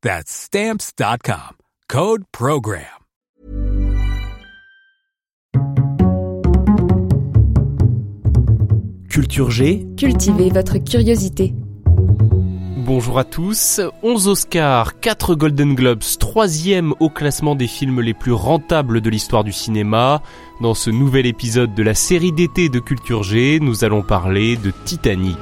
That's Stamps.com. Code PROGRAM. Culture G. Cultivez votre curiosité. Bonjour à tous. 11 Oscars, 4 Golden Globes, troisième au classement des films les plus rentables de l'histoire du cinéma. Dans ce nouvel épisode de la série d'été de Culture G, nous allons parler de Titanic.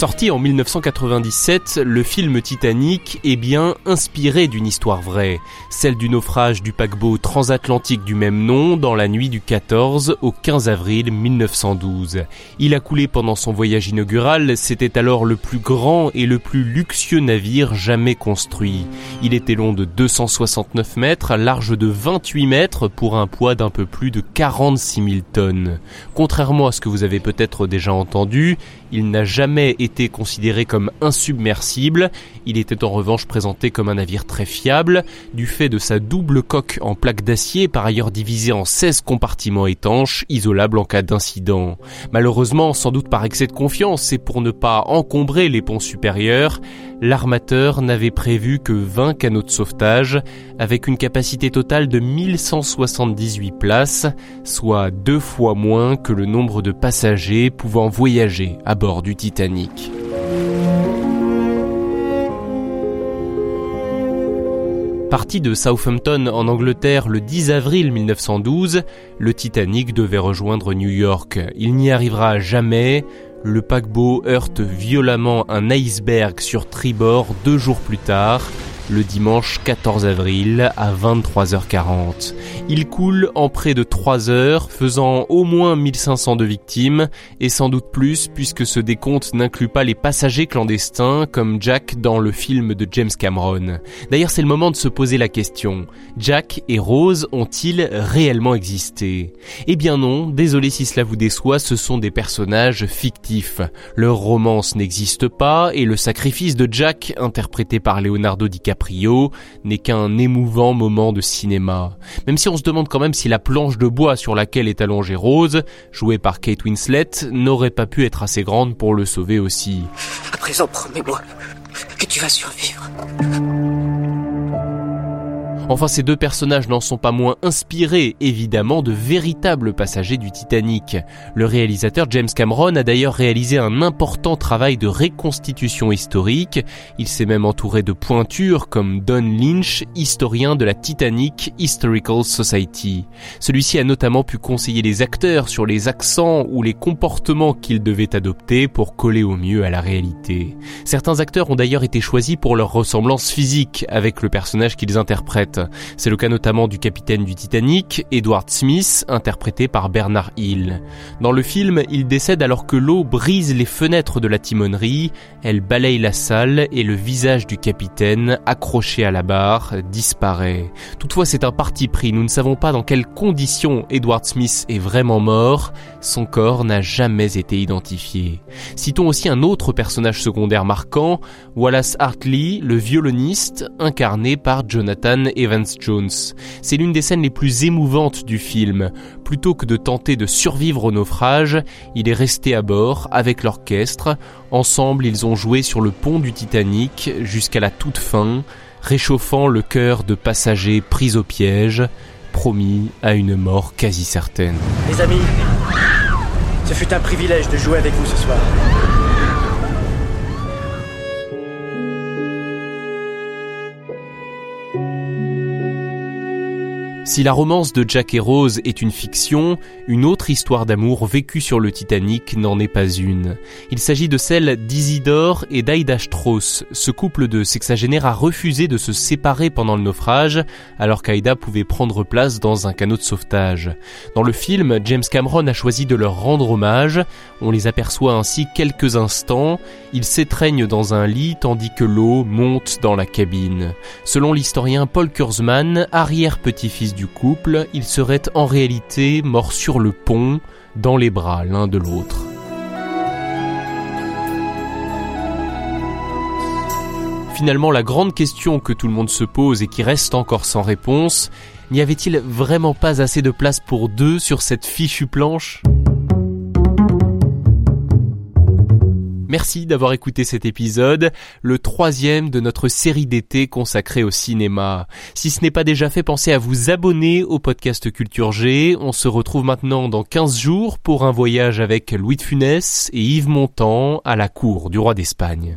Sorti en 1997, le film Titanic est bien inspiré d'une histoire vraie, celle du naufrage du paquebot transatlantique du même nom dans la nuit du 14 au 15 avril 1912. Il a coulé pendant son voyage inaugural, c'était alors le plus grand et le plus luxueux navire jamais construit. Il était long de 269 mètres, large de 28 mètres pour un poids d'un peu plus de 46 000 tonnes. Contrairement à ce que vous avez peut-être déjà entendu, il n'a jamais été considéré comme insubmersible, il était en revanche présenté comme un navire très fiable, du fait de sa double coque en plaque d'acier par ailleurs divisée en 16 compartiments étanches, isolables en cas d'incident. Malheureusement, sans doute par excès de confiance et pour ne pas encombrer les ponts supérieurs, l'armateur n'avait prévu que 20 canaux de sauvetage, avec une capacité totale de 1178 places, soit deux fois moins que le nombre de passagers pouvant voyager à bord du Titanic. Parti de Southampton en Angleterre le 10 avril 1912, le Titanic devait rejoindre New York. Il n'y arrivera jamais. Le paquebot heurte violemment un iceberg sur tribord deux jours plus tard le dimanche 14 avril à 23h40. Il coule en près de 3 heures, faisant au moins 1500 de victimes, et sans doute plus puisque ce décompte n'inclut pas les passagers clandestins comme Jack dans le film de James Cameron. D'ailleurs c'est le moment de se poser la question, Jack et Rose ont-ils réellement existé? Eh bien non, désolé si cela vous déçoit, ce sont des personnages fictifs. Leur romance n'existe pas et le sacrifice de Jack, interprété par Leonardo DiCaprio, n'est qu'un émouvant moment de cinéma. Même si on se demande quand même si la planche de bois sur laquelle est allongée Rose, jouée par Kate Winslet, n'aurait pas pu être assez grande pour le sauver aussi. À présent, promets-moi que tu vas survivre. Enfin, ces deux personnages n'en sont pas moins inspirés, évidemment, de véritables passagers du Titanic. Le réalisateur James Cameron a d'ailleurs réalisé un important travail de reconstitution historique. Il s'est même entouré de pointures comme Don Lynch, historien de la Titanic Historical Society. Celui-ci a notamment pu conseiller les acteurs sur les accents ou les comportements qu'ils devaient adopter pour coller au mieux à la réalité. Certains acteurs ont d'ailleurs été choisis pour leur ressemblance physique avec le personnage qu'ils interprètent. C'est le cas notamment du capitaine du Titanic, Edward Smith, interprété par Bernard Hill. Dans le film, il décède alors que l'eau brise les fenêtres de la timonerie, elle balaye la salle et le visage du capitaine, accroché à la barre, disparaît. Toutefois, c'est un parti pris, nous ne savons pas dans quelles conditions Edward Smith est vraiment mort, son corps n'a jamais été identifié. Citons aussi un autre personnage secondaire marquant, Wallace Hartley, le violoniste, incarné par Jonathan Evans C'est l'une des scènes les plus émouvantes du film. Plutôt que de tenter de survivre au naufrage, il est resté à bord avec l'orchestre. Ensemble, ils ont joué sur le pont du Titanic jusqu'à la toute fin, réchauffant le cœur de passagers pris au piège, promis à une mort quasi certaine. Les amis, ce fut un privilège de jouer avec vous ce soir. Si la romance de Jack et Rose est une fiction, une autre histoire d'amour vécue sur le Titanic n'en est pas une. Il s'agit de celle d'Isidore et d'Aida Strauss. Ce couple de sexagénaires a refusé de se séparer pendant le naufrage, alors qu'Aida pouvait prendre place dans un canot de sauvetage. Dans le film, James Cameron a choisi de leur rendre hommage. On les aperçoit ainsi quelques instants. Ils s'étreignent dans un lit tandis que l'eau monte dans la cabine. Selon l'historien Paul Kurzman, arrière-petit-fils couple, ils seraient en réalité morts sur le pont, dans les bras l'un de l'autre. Finalement, la grande question que tout le monde se pose et qui reste encore sans réponse, n'y avait-il vraiment pas assez de place pour deux sur cette fichue planche? Merci d'avoir écouté cet épisode, le troisième de notre série d'été consacrée au cinéma. Si ce n'est pas déjà fait, pensez à vous abonner au podcast Culture G. On se retrouve maintenant dans 15 jours pour un voyage avec Louis de Funès et Yves Montand à la cour du roi d'Espagne.